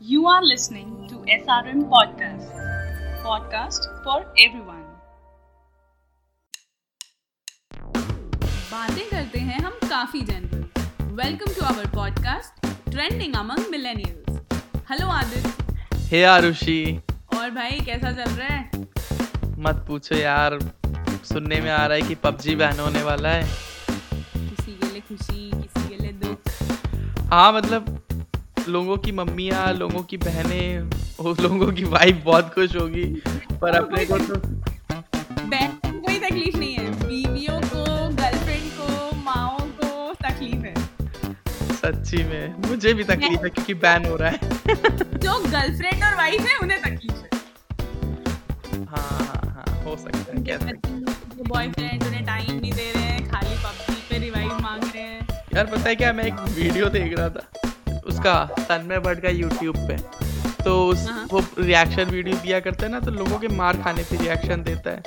You are listening to SRM Podcast, podcast for everyone. बातें करते हैं हम काफ़ी general welcome to our podcast trending among millennials hello Aditya hey Arushi और भाई कैसा चल रहा है? मत पूछो यार सुनने में आ रहा है कि पबजी बैन होने वाला है। किसी के लिए खुशी किसी के लिए दुख। हाँ मतलब लोगों की मम्मियाँ लोगों की बहनें लोगों की वाइफ बहुत खुश होगी पर अपने को तो कोई तकलीफ़ नहीं है। बीवियों को गर्लफ्रेंड को माओ को तकलीफ़ है। सच्ची में मुझे भी तकलीफ़ है क्योंकि बैन हो रहा है। जो गर्लफ्रेंड और वाइफ है उन्हें तकलीफ़ है। हाँ हाँ हाँ हो सकता है हैं। बॉयफ्रेंड उन्हें टाइम नहीं दे रहे हैं खाली पबजी पे रिवाइव मांग रहे हैं। यार पता है क्या मैं एक वीडियो देख रहा था। उसका तन्मय भट्ट का यूट्यूब पे। तो उस हाँ। वो रिएक्शन वीडियो दिया करता है ना तो लोगों के मार खाने पे रिएक्शन देता है।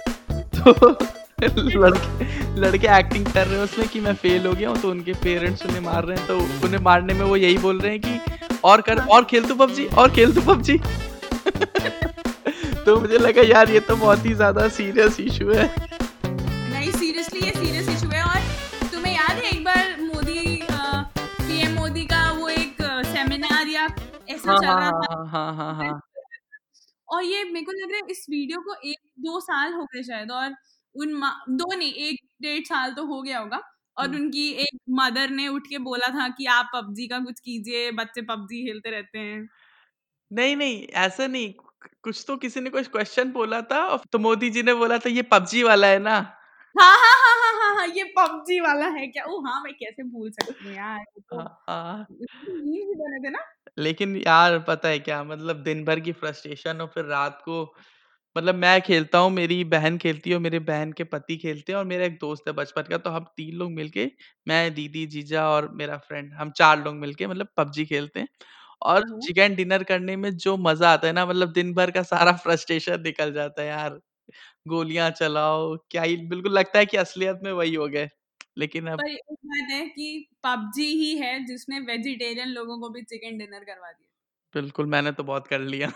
तो लड़के लड़के एक्टिंग कर रहे हैं उसमें कि मैं फेल हो गया हूँ तो उनके पेरेंट्स उन्हें मार रहे हैं तो उन्हें मारने में वो यही बोल रहे हैं कि और कर और खेल तू पबजी और खेल तू पबजी। तो मुझे लगा यार ये तो बहुत ही ज़्यादा सीरियस इशू है। हाँ चल रहा था हाँ हाँ हाँ हाँ। और ये मेरे को लग रहा है इस वीडियो को एक दो साल हो गए शायद और उन दो नहीं एक डेढ़ साल तो हो गया होगा और हम्म। उनकी एक मदर ने उठ के बोला था कि आप पबजी का कुछ कीजिए बच्चे पबजी खेलते रहते हैं। नहीं नहीं ऐसा नहीं कुछ तो किसी ने कुछ क्वेश्चन बोला था और तो मोदी जी ने बोला था ये पबजी वाला है ना? हाँ हाँ हाँ हाँ हाँ हाँ ये पबजी वाला है क्या? ओ हाँ मैं कैसे भूल सकती हूँ यार तो हाँ, हाँ। थे ना। लेकिन यार पता है क्या? मतलब दिन भर की फ्रस्ट्रेशन और फिर रात को मतलब मैं खेलता हूँ मेरी बहन खेलती है और मेरे बहन के पति खेलते हैं और मेरा एक दोस्त है बचपन का तो हम तीन लोग मिलके मैं दीदी जीजा और मेरा फ्रेंड हम चार लोग मिलके मतलब पबजी खेलते हैं। और हाँ। चिकन डिनर करने में जो मज़ा आता है ना मतलब दिन भर का सारा फ्रस्ट्रेशन निकल जाता है यार। गोलियाँ चलाओ क्या ही बिल्कुल लगता है कि असलियत में वही हो गए। लेकिन अब पर एक बात है कि पबजी ही है जिसने वेजिटेरियन लोगों को भी चिकन डिनर करवा दिया। बिल्कुल मैंने तो बहुत कर लिया।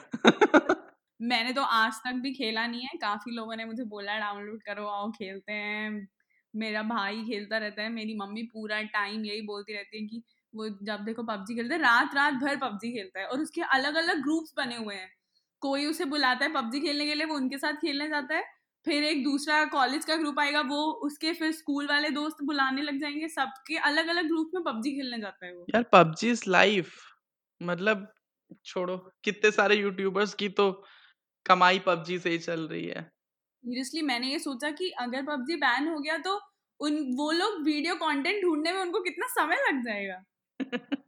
मैंने तो आज तक भी खेला नहीं है। काफ़ी लोगों ने मुझे बोला डाउनलोड करो आओ खेलते हैं। मेरा भाई खेलता रहता है मेरी मम्मी पूरा टाइम यही बोलती रहती है कि वो जब देखो पबजी खेलते हैं रात रात भर पबजी खेलता है और उसके अलग अलग ग्रुप्स बने हुए हैं। कोई उसे बुलाता है पबजी खेलने के लिए वो उनके साथ खेलने जाता है। फिर एक दूसरा कॉलेज का ग्रुप आएगा वो उसके फिर स्कूल वाले दोस्त बुलाने लग जाएँगे सबके अलग अलग ग्रुप में पबजी खेलने जाता है वो। यार पबजी इज़ लाइफ मतलब छोड़ो कितने सारे यूट्यूबर्स की तो कमाई पबजी से ही चल रही है। सीरियसली मैंने ये सोचा कि अगर पबजी बैन हो गया तो उन वो लोग वीडियो कंटेंट ढूँढने में उनको कितना समय लग जाएगा?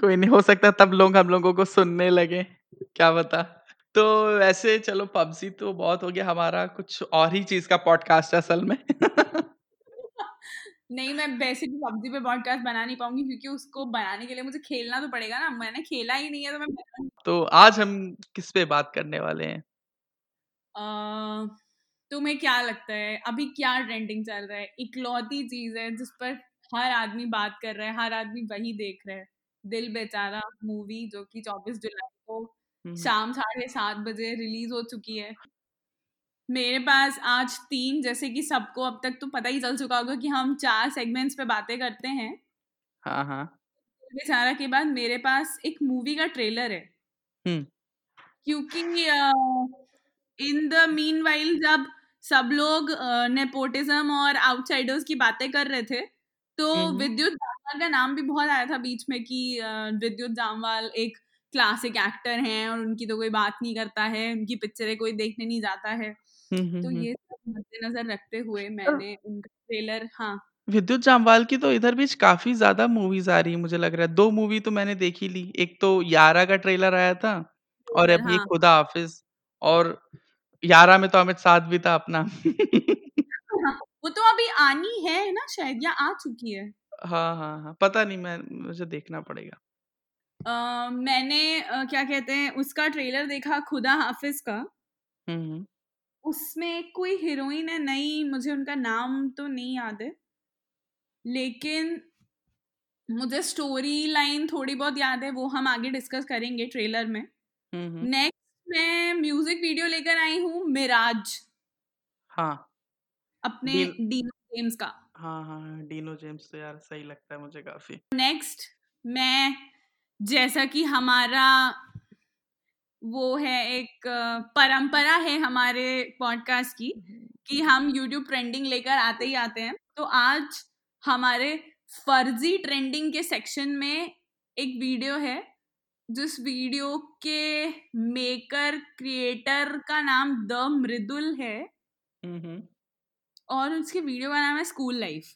कोई नहीं हो सकता तब लोग हम लोगों को सुनने लगे क्या बता तो वैसे चलो पबजी तो बहुत हो गया हमारा कुछ और ही चीज़ का पॉडकास्ट है असल में। नहीं मैं वैसे भी पबजी पे पॉडकास्ट बना नहीं पाऊँगी क्योंकि उसको बनाने के लिए मुझे खेलना तो पड़ेगा ना। मैंने खेला ही नहीं है तो मैं तो आज हम किस पे बात करने वाले हैं? तुम्हें क्या लगता है? अभी क्या ट्रेंडिंग चल रहा है? इकलौती चीज़ है जिस पर हर आदमी बात कर रहा है हर आदमी वही देख रहा है। दिल बेचारा मूवी जो कि 24 जुलाई को शाम साढ़े सात बजे रिलीज़ हो चुकी है। मेरे पास आज तीन जैसे कि सबको अब तक तो पता ही चल चुका होगा कि हम चार सेगमेंट्स पे बातें करते हैं। हाँ हाँ। बेचारा के बाद मेरे पास एक मूवी का ट्रेलर है। हम्म। क्योंकि इन द मीन जब सब लोग नेपोटिज्म और आउटसाइडर्स की बातें कर रहे थे तो हम्म। विद्युत जामवाल का नाम भी बहुत आया था बीच में कि विद्युत जामवाल एक क्लासिक एक्टर हैं और उनकी तो कोई बात नहीं करता है उनकी पिक्चरें कोई देखने नहीं जाता है। हम्म, हम्म, तो हम्म। ये सब मद्देनजर रखते हुए मैंने उनका ट्रेलर हाँ। विद्युत जामवाल की तो इधर भी काफ़ी ज़्यादा मूवीज़ आ रही है मुझे लग रहा है। दो मूवी तो मैंने देखी ली एक तो यारा का ट्रेलर आया था और अभी हाँ। खुदा हाफिज और यारा में तो अमित साथ भी था अपना। हाँ, वो तो अभी आनी है ना शायद या आ चुकी है। हाँ हाँ हाँ पता नहीं मैं मुझे देखना पड़ेगा। मैंने अ, क्या कहते हैं उसका ट्रेलर देखा खुदा हाफिज का। उसमें कोई हीरोइन है नई मुझे उनका नाम तो नहीं याद है। लेकिन मुझे स्टोरी लाइन थोड़ी बहुत याद है वो हम आगे डिस्कस करेंगे ट्रेलर में। नेक्स्ट मैं म्यूज़िक वीडियो लेकर आई हूँ मिराज। हाँ। अपने डीन जेम्स का। हाँ हाँ हाँ, डीनो जेम्स तो यार सही लगता है मुझे काफ़ी। नेक्स्ट मैं जैसा कि हमारा वो है एक परंपरा है हमारे पॉडकास्ट की कि हम यूट्यूब ट्रेंडिंग लेकर आते ही आते हैं। तो आज हमारे फर्जी ट्रेंडिंग के सेक्शन में एक वीडियो है जिस वीडियो के मेकर क्रिएटर का नाम द मृदुल है। हम्म हम्म, और उसके वीडियो का नाम है स्कूल लाइफ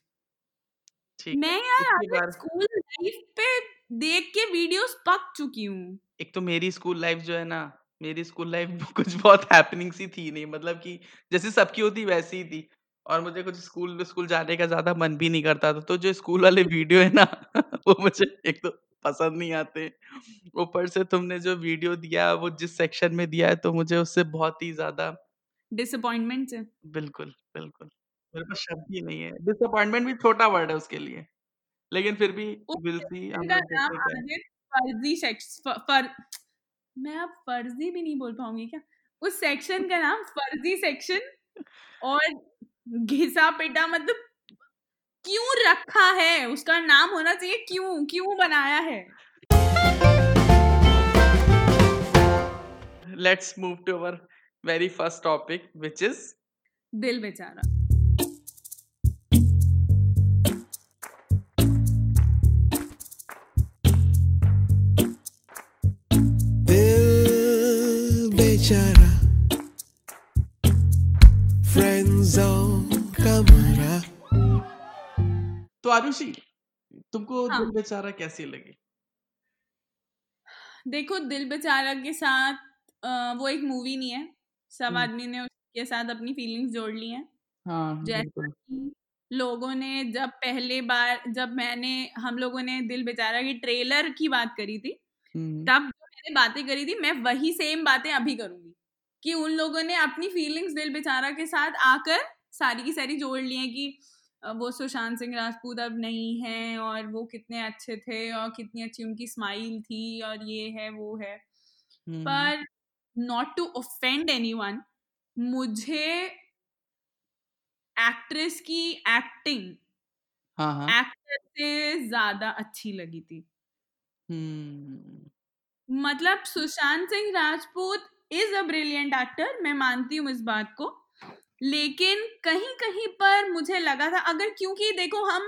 मैं यार स्कूल लाइफ पे देख के वीडियोस पक चुकी हूँ। एक तो मेरी स्कूल लाइफ जो है ना मेरी स्कूल लाइफ कुछ बहुत हैपनिंग सी थी नहीं मतलब कि जैसे सबकी होती वैसी ही थी और मुझे कुछ स्कूल स्कूल जाने का ज़्यादा मन भी नहीं करता था। तो जो स्कूल वाले वीडियो है ना वो मुझे एक तो पसंद नहीं आते। ऊपर से तुमने जो वीडियो दिया वो जिस सेक्शन में दिया है तो मुझे उससे बहुत ही ज़्यादा डिसअपॉइंटमेंट से। बिल्कुल बिल्कुल। मेरे पास शब्द ही नहीं है। डिसअपॉइंटमेंट भी छोटा वर्ड है उसके लिए। लेकिन फिर भी विल सी हम नाम फर्जी सेक्स फर मैं अब फर्जी भी नहीं बोल पाऊँगी क्या? उस सेक्शन का नाम फर्जी सेक्शन और घिसा पिटा मतलब क्यों रखा है? उसका नाम होना चाहिए क्यों? क्यों बनाया है? Let's move to our very first topic which is दिल बेचारा। बेचारा कमरा तो आरुषि तुमको हाँ। दिल बेचारा कैसी लगी? देखो दिल बेचारा के साथ वो एक मूवी नहीं है। सब हम्म। आदमी ने उसके साथ अपनी फीलिंग्स जोड़ ली हैं। हाँ जैसा कि लोगों ने जब पहले बार जब मैंने हम लोगों ने दिल बेचारा की ट्रेलर की बात करी थी हम्म, तब मैंने बातें करी थी मैं वही सेम बातें अभी करूँगी कि उन लोगों ने अपनी फीलिंग्स दिल बेचारा के साथ आकर सारी की सारी जोड़ ली हैं कि वो सुशांत सिंह राजपूत अब नहीं है और वो कितने अच्छे थे और कितनी अच्छी उनकी स्माइल थी और ये है वो है। हम्म, पर नॉट टू ऑफेंड एनीवन मुझे एक्ट्रेस की एक्टिंग हाँ हाँ। एक्टर से ज़्यादा अच्छी लगी थी। हम्म, मतलब Sushant Singh Rajput is a brilliant actor मैं मानती हूँ इस बात को। लेकिन कहीं कहीं पर मुझे लगा था अगर क्योंकि देखो हम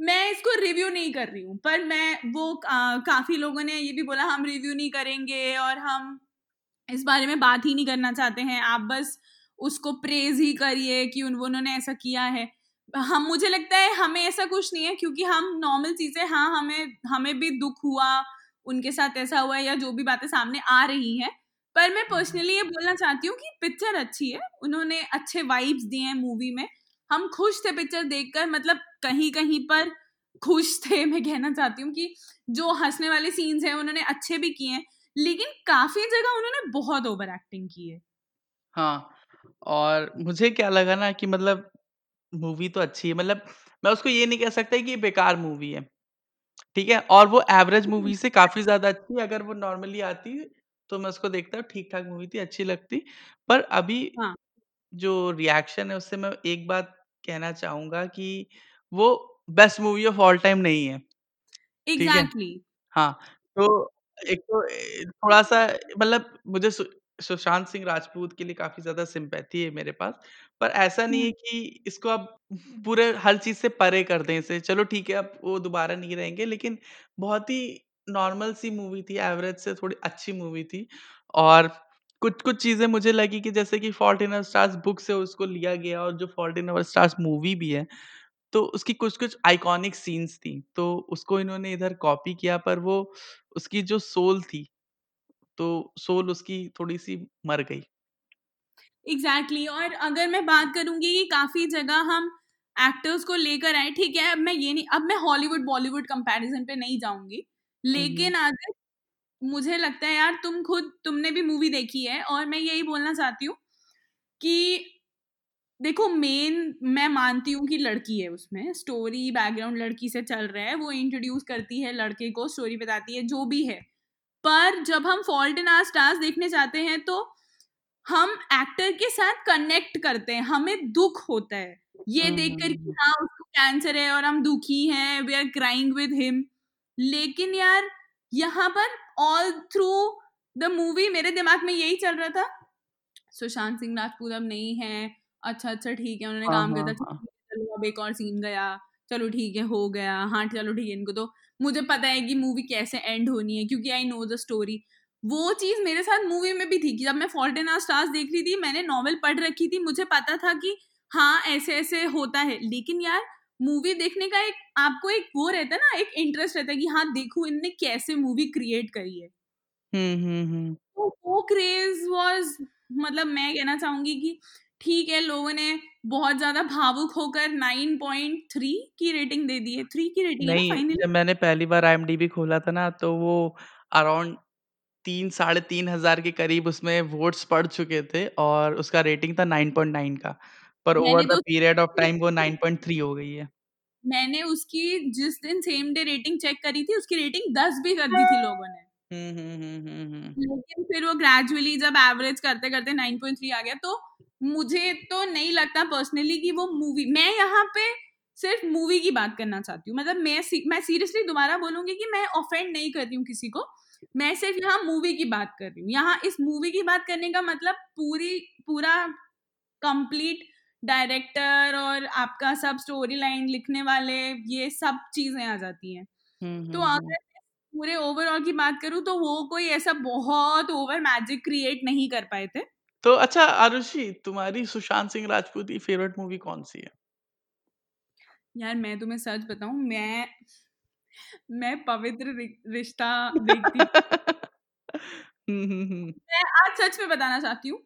मैं इसको रिव्यू नहीं कर रही हूँ पर मैं वो आ, काफ़ी लोगों ने ये भी बोला हम रिव्यू नहीं करेंगे और हम इस बारे में बात ही नहीं करना चाहते हैं। आप बस उसको प्रेज ही करिए कि उन उन्होंने ऐसा किया है। हम मुझे लगता है हमें ऐसा कुछ नहीं है क्योंकि हम नॉर्मल चीज़ें हाँ हमें हमें भी दुख हुआ उनके साथ ऐसा हुआ है या जो भी बातें सामने आ रही हैं। पर मैं पर्सनली ये बोलना चाहती हूँ कि पिक्चर अच्छी है। उन्होंने अच्छे वाइब्स दिए हैं मूवी में। हम खुश थे पिक्चर देखकर मतलब कहीं कहीं पर खुश थे। मैं कहना चाहती हूँ कि जो हंसने वाले सीन्स हैं उन्होंने अच्छे भी किए हैं लेकिन काफ़ी जगह उन्होंने बहुत ओवर एक्टिंग की है। हाँ और मुझे क्या लगा ना कि मतलब मूवी तो अच्छी है। मतलब मैं उसको ये नहीं कह सकता कि बेकार मूवी है। ठीक है और वो एवरेज मूवी से काफ़ी ज़्यादा अच्छी है अगर वो नॉर्मली आती तो मैं उसको देखता ठीक ठाक मूवी थी अच्छी लगती पर अभी हाँ। जो रिएक्शन है उससे मैं एक बात कहना चाहूँगा कि वो best movie of all time नहीं है है? एग्जैक्टली हाँ, तो एक तो ए, थोड़ा-सा मतलब मुझे सु सुशांत सिंह राजपूत के लिए काफ़ी ज़्यादा सिम्पैथी है मेरे पास। पर ऐसा नहीं है कि इसको आप पूरे हर चीज़ से परे कर दें इसे। चलो ठीक है, अब वो दोबारा नहीं रहेंगे लेकिन बहुत ही नॉर्मल सी मूवी थी, एवरेज से थोड़ी अच्छी मूवी थी। और कुछ-कुछ चीज़ें मुझे लगी कि जैसे कि फॉल्ट इन स्टार्स बुक से उसको लिया गया और जो फॉल्ट इन स्टार्स मूवी भी है, तो उसकी कुछ-कुछ आइकॉनिक सीन्स थी, तो उसको इन्होंने इधर कॉपी किया पर वो उसकी जो सोल थी, तो सोल उसकी थोड़ी-सी मर गई। Exactly exactly. और अगर मैं बात करूँगी कि काफ़ी जगह हम एक्टर्स को लेकर आए ठीक है अब मैं ये नहीं अब मैं हॉलीवुड बॉलीवुड कंपैरिजन पे नहीं जाऊँगी। लेकिन आदित्य मुझे लगता है यार तुम खुद तुमने भी मूवी देखी है और मैं यही बोलना चाहती हूँ कि देखो मेन मैं मानती हूँ कि लड़की है उसमें स्टोरी बैकग्राउंड लड़की से चल रहा है वो इंट्रोड्यूस करती है लड़के को स्टोरी बताती है जो भी है। पर जब हम फॉल्ट इन आर स्टार्स देखने जाते हैं तो हम एक्टर के साथ कनेक्ट करते हैं हमें दुख होता है। ये हम्म, देखकर हम्म, कि हाँ। उसको कैंसर है और हम दुखी हैं we are crying with him लेकिन यार यहाँ पर ऑल थ्रू द मूवी मेरे दिमाग में यही चल रहा था सुशांत सिंह राजपूत अब नहीं है अच्छा अच्छा ठीक है उन्होंने हाँ काम हाँ किया था हाँ। चलो अब एक और सीन गया चलो ठीक है हो गया हाँ चलो ठीक है इनको तो मुझे पता है कि मूवी कैसे एंड होनी है क्योंकि आई नो द स्टोरी वो चीज़ मेरे साथ मूवी में भी थी कि जब मैं फॉल्ट इन आर स्टार्स देख रही थी मैंने नॉवेल पढ़ रखी थी मुझे पता था कि हाँ ऐसे ऐसे होता है। लेकिन यार मूवी देखने का एक आपको एक वो रहता है ना एक इंटरेस्ट रहता है कि हाँ देखो इनने कैसे मूवी क्रिएट करी है। हम्म हम्म हम्म। तो वो क्रेज वाज मतलब मैं कहना चाहूँगी कि ठीक है लोगों ने बहुत ज़्यादा भावुक होकर 9.3 की रेटिंग दे दी है। 3 की रेटिंग नहीं फाइनली जब मैंने पहली बार आईएमडीबी खोला था ना तो वो अराउंड तीन साढ़े तीन हज़ार के करीब उसमें वोट्स पड़ चुके थे और उसका रेटिंग था 9.9 का। पर ओवर मैंने द तो पीरियड ऑफ़ टाइम वो 9.3 हो गई है। मैंने उसकी जिस दिन सेम डे रेटिंग चेक करी थी उसकी रेटिंग 10 भी कर दी थी लोगों ने। हम्म हम्म हम्म हम्म हम्म। लेकिन फिर वो ग्रेजुअली जब एवरेज करते करते 9.3 आ गया तो मुझे तो नहीं लगता पर्सनली कि वो मूवी मैं यहाँ पे सिर्फ़ मूवी की बात करना चाहती हूँ। मतलब मैं सी, मैं सीरियसली दोबारा बोलूँगी कि मैं ऑफेंड नहीं करती हूँ किसी को। मैं सिर्फ़ यहाँ मूवी की बात कर रही हूँ। यहाँ इस मूवी की बात करने का मतलब पूरी पूरा कंप्लीट डायरेक्टर और आपका सब स्टोरी लाइन लिखने वाले ये सब चीज़ें आ जाती हैं। तो अगर पूरे ओवरऑल की बात करूँ तो वो कोई ऐसा बहुत ओवर मैजिक क्रिएट नहीं कर पाए थे। तो अच्छा आरुषि तुम्हारी सुशांत सिंह राजपूत की फेवरेट मूवी कौन सी है? यार मैं तुम्हें सच बताऊँ मैं मैं पवित्र रिश्ता देखती हम्म हम्म हम्म। मैं आज सच में बताना चाहती हूँ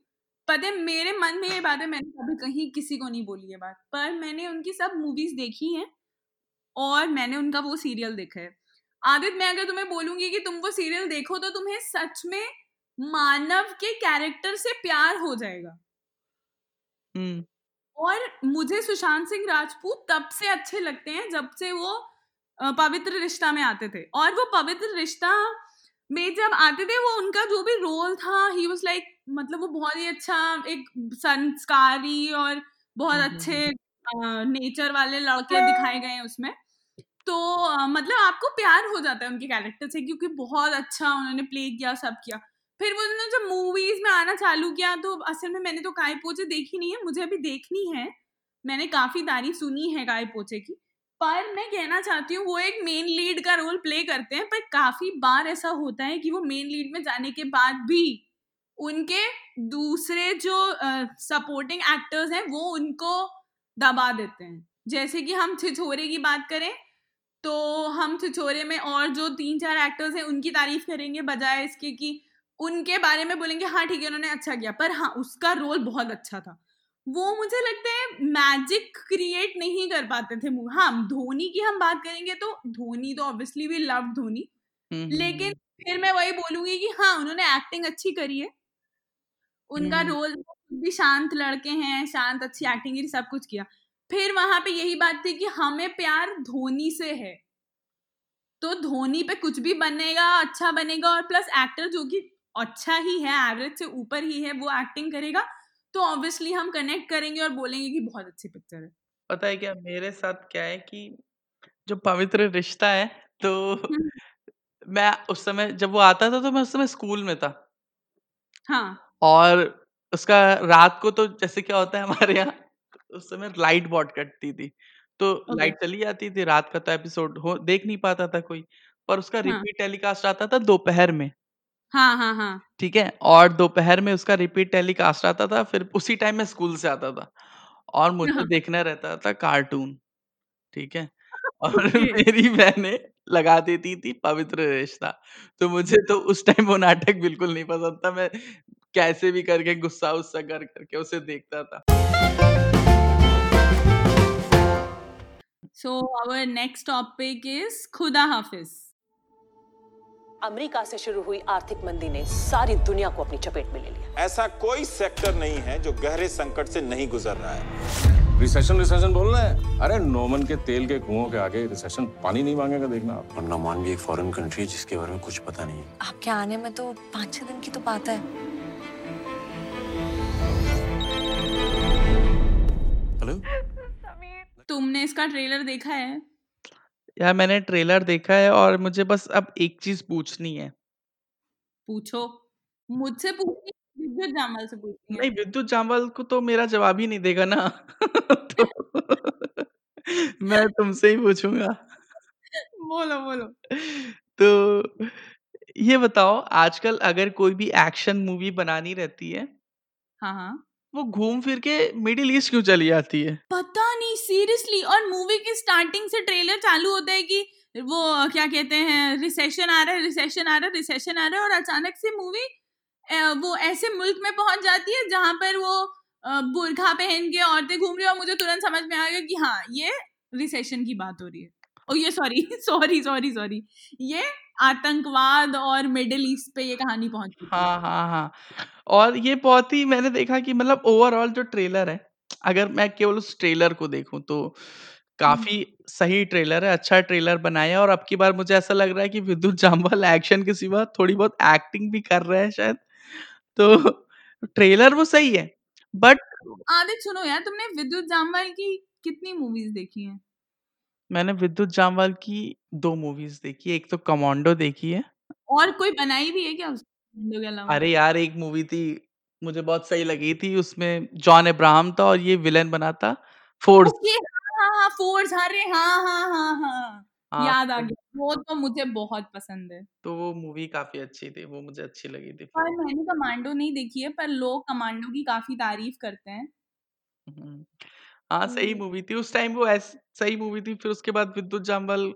पता है मेरे मन में ये बात है मैंने कभी कहीं किसी को नहीं बोली ये बात पर मैंने उनकी सब मूवीज़ देखी हैं और मैंने उनका वो सीरियल देखा है। आदित्य मैं अगर तुम्हें बोलूँगी कि तुम वो सीरियल देखो तो तुम्हें सच में मानव के कैरेक्टर से प्यार हो जाएगा। और मुझे सुशांत सिंह राजपूत तब से अच्छे लगते हैं जब से वो पवित्र रिश्ता में आते थे। और वो पवित्र रिश्ता में जब आते थे वो उनका जो भी रोल था ही वाज लाइक मतलब वो बहुत ही अच्छा एक संस्कारी और बहुत हम्म, हम्म, अच्छे नेचर वाले लड़के दिखाए गए हैं उसमें। तो मतलब आपको प्यार हो जाता है उनके कैरेक्टर से क्योंकि बहुत अच्छा उन्होंने प्ले किया सब किया। फिर वो उन्होंने जब मूवीज़ में आना चालू किया तो असल में मैंने तो काय पोचे देखी नहीं है मुझे अभी देखनी है। मैंने काफ़ी तारीफ़ सुनी है काय पोचे की। पर मैं कहना चाहती हूँ वो एक मेन लीड का रोल प्ले करते हैं पर काफ़ी बार ऐसा होता है कि वो मेन लीड में जाने के बाद भी उनके दूसरे जो सपोर्टिंग uh, एक्टर्स हैं वो उनको दबा देते हैं। जैसे कि हम छिछोरे की बात करें तो हम छिछोरे में और जो तीन चार एक्टर्स हैं उनकी तारीफ़ करेंगे बजाय इसके कि उनके बारे में बोलेंगे हाँ ठीक है उन्होंने अच्छा किया। पर हाँ उसका रोल बहुत अच्छा था। वो मुझे लगता है मैजिक क्रिएट नहीं कर पाते थे हाँ धोनी की हम बात करेंगे तो धोनी तो ऑब्वियसली वी लव धोनी। हम्म, हम्म, लेकिन फिर मैं वही बोलूँगी कि हाँ उन्होंने एक्टिंग अच्छी करी है। उनका हम्म, रोल भी शांत लड़के हैं शांत अच्छी एक्टिंग सब कुछ किया। फिर वहाँ पे यही बात थी कि हमें प्यार धोनी से है। तो धोनी पे कुछ भी बनेगा अच्छा बनेगा और प्लस एक्टर जो कि अच्छा ही है एवरेज से ऊपर ही है वो एक्टिंग करेगा। तो ऑब्वियसली हम कनेक्ट करेंगे और बोलेंगे कि बहुत अच्छी पिक्चर है। पता है क्या मेरे साथ क्या है कि जो पवित्र रिश्ता है तो हम्म, मैं उस समय जब वो आता था तो मैं उस समय स्कूल में था। हाँ। और उसका रात को तो जैसे क्या होता है हमारे यहाँ उस समय लाइट बहुत कटती थी। तो ओके लाइट चली जाती थी रात का तो एपिसोड हो देख नहीं पाता था कोई। पर उसका हाँ। रिपीट टेलीकास्ट आता था दोपहर में। हाँ हाँ हाँ। ठीक है? और दोपहर में उसका रिपीट टेलीकास्ट आता था फिर उसी टाइम में स्कूल से आता था। और मुझे हाँ। देखना रहता था कार्टून ठीक है? और ओके। मेरी बहनें लगा देती थी पवित्र रिश्ता। तो मुझे तो उस टाइम वो नाटक बिल्कुल नहीं पसंद था। मैं कैसे भी करके गुस्सा उस्सा कर करके उसे देखता था। So our next topic is Khuda Hafiz. America से शुरू हुई आर्थिक मंदी ने सारी दुनिया को अपनी चपेट में ले लिया। ऐसा कोई सेक्टर नहीं है जो गहरे संकट से नहीं गुजर रहा है। रिसेशन रिसेशन बोल रहे हैं। अरे नोमन के तेल के कुओं के आगे रिसेशन पानी नहीं मांगेगा देखना आप। और नोमान भी एक फॉरेन कंट्री है जिसके बारे में कुछ पता नहीं है। आपके आने में तो पाँच छह दिन की तो बात है। हेलो तुमने इसका ट्रेलर देखा है? यार मैंने ट्रेलर देखा है और मुझे बस अब एक चीज़ पूछनी है। पूछो। मुझसे पूछनी विद्युत जामल से पूछनी है। नहीं विद्युत जामवाल को तो मेरा जवाब ही नहीं देगा ना। तो मैं तुमसे ही पूछूँगा। बोलो बोलो। तो ये बताओ आजकल अगर कोई भी एक्शन मूवी बनानी रहती है हाँ हाँ। वो घूम फिर के मिडिल ईस्ट क्यों चली जाती है? पता नहीं, सीरियसली। और मूवी की स्टार्टिंग से ट्रेलर चालू होता है कि वो, क्या कहते हैं, रिसेशन आ रहा है, रिसेशन आ रहा है, रिसेशन आ रहा है और अचानक से मूवी वो ऐसे मुल्क में पहुँच जाती है जहाँ पर वो बुरखा पहन के औरतें घूम रही है और मुझे तुरंत समझ में आ गया कि हाँ ये रिसेशन की बात हो रही है। ओ, ये सॉरी सॉरी सॉरी सॉरी ये आतंकवाद और मिडिल ईस्ट पे ये कहानी पहुँच हाँ। हाँ हाँ और ये बहुत ही मैंने देखा कि मतलब ओवरऑल जो ट्रेलर है अगर मैं केवल उस ट्रेलर को देखूँ तो काफ़ी सही ट्रेलर है अच्छा ट्रेलर बनाया है और अब की बार मुझे ऐसा लग रहा है कि विद्युत जामवाल एक्शन के सिवा थोड़ी बहुत एक्टिंग भी कर रहे हैं शायद। तो ट्रेलर वो सही है बट आदित्य सुनो यार तुमने विद्युत जामवाल की कितनी मूवीज़ देखी हैं? मैंने विद्युत जामवाल की दो मूवीज़ देखी है। एक तो कमांडो देखी है। और कोई बनाई भी है क्या उस Commando के अलावा? अरे यार एक मूवी थी मुझे बहुत सही लगी थी उसमें जॉन अब्राहम था और ये विलेन बना था फोर्स ओके हाँ हाँ फोर्स अरे हाँ हाँ हाँ हाँ हाँ याद आ तो, गया। वो तो मुझे बहुत पसंद है। तो वो मूवी काफ़ी अच्छी थी वो मुझे अच्छी लगी थी पर मैंने कमांडो नहीं देखी है पर लोग कमांडो की काफ़ी तारीफ़ करते हैं। हम्म, हाँ सही तो मूवी थी उस टाइम वो ऐस, सही मूवी थी फिर उसके बाद विद्युत जामवाल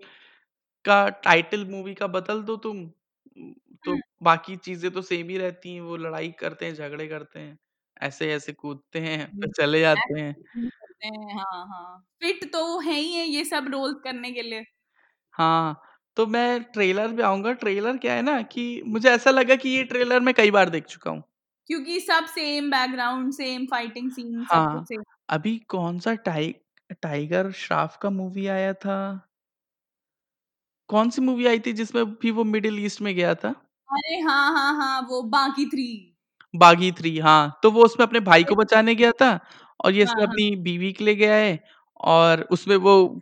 का टाइटल मूवी का बदल दो तुम उम, तो हम्म, बाकी चीज़ें तो सेम ही रहती हैं वो लड़ाई करते हैं झगड़े करते हैं ऐसे ऐसे कूदते हैं फिर चले जाते हैं। करते हैं हाँ हाँ फिट तो है ही है ये सब रोल करने के लिए। हाँ तो मैं ट्रेलर पे आऊँगा ट्रेलर क्या है ना कि मुझे ऐसा लगा कि ये ट्रेलर मैं कई बार देख चुका हूँ। क्योंकि सब same background same fighting scene सब हाँ कुछ सेम। अभी कौन सा टाइ टाइगर श्रॉफ का मूवी आया था? कौन सी मूवी आई थी जिसमें भी वो मिडिल ईस्ट में गया था? अरे हाँ हाँ हाँ वो बागी थ्री। बागी थ्री हाँ तो वो उसमें अपने भाई को बचाने गया था और ये हाँ इसमें हाँ। अपनी बीवी के लिए गया है और उसमें वो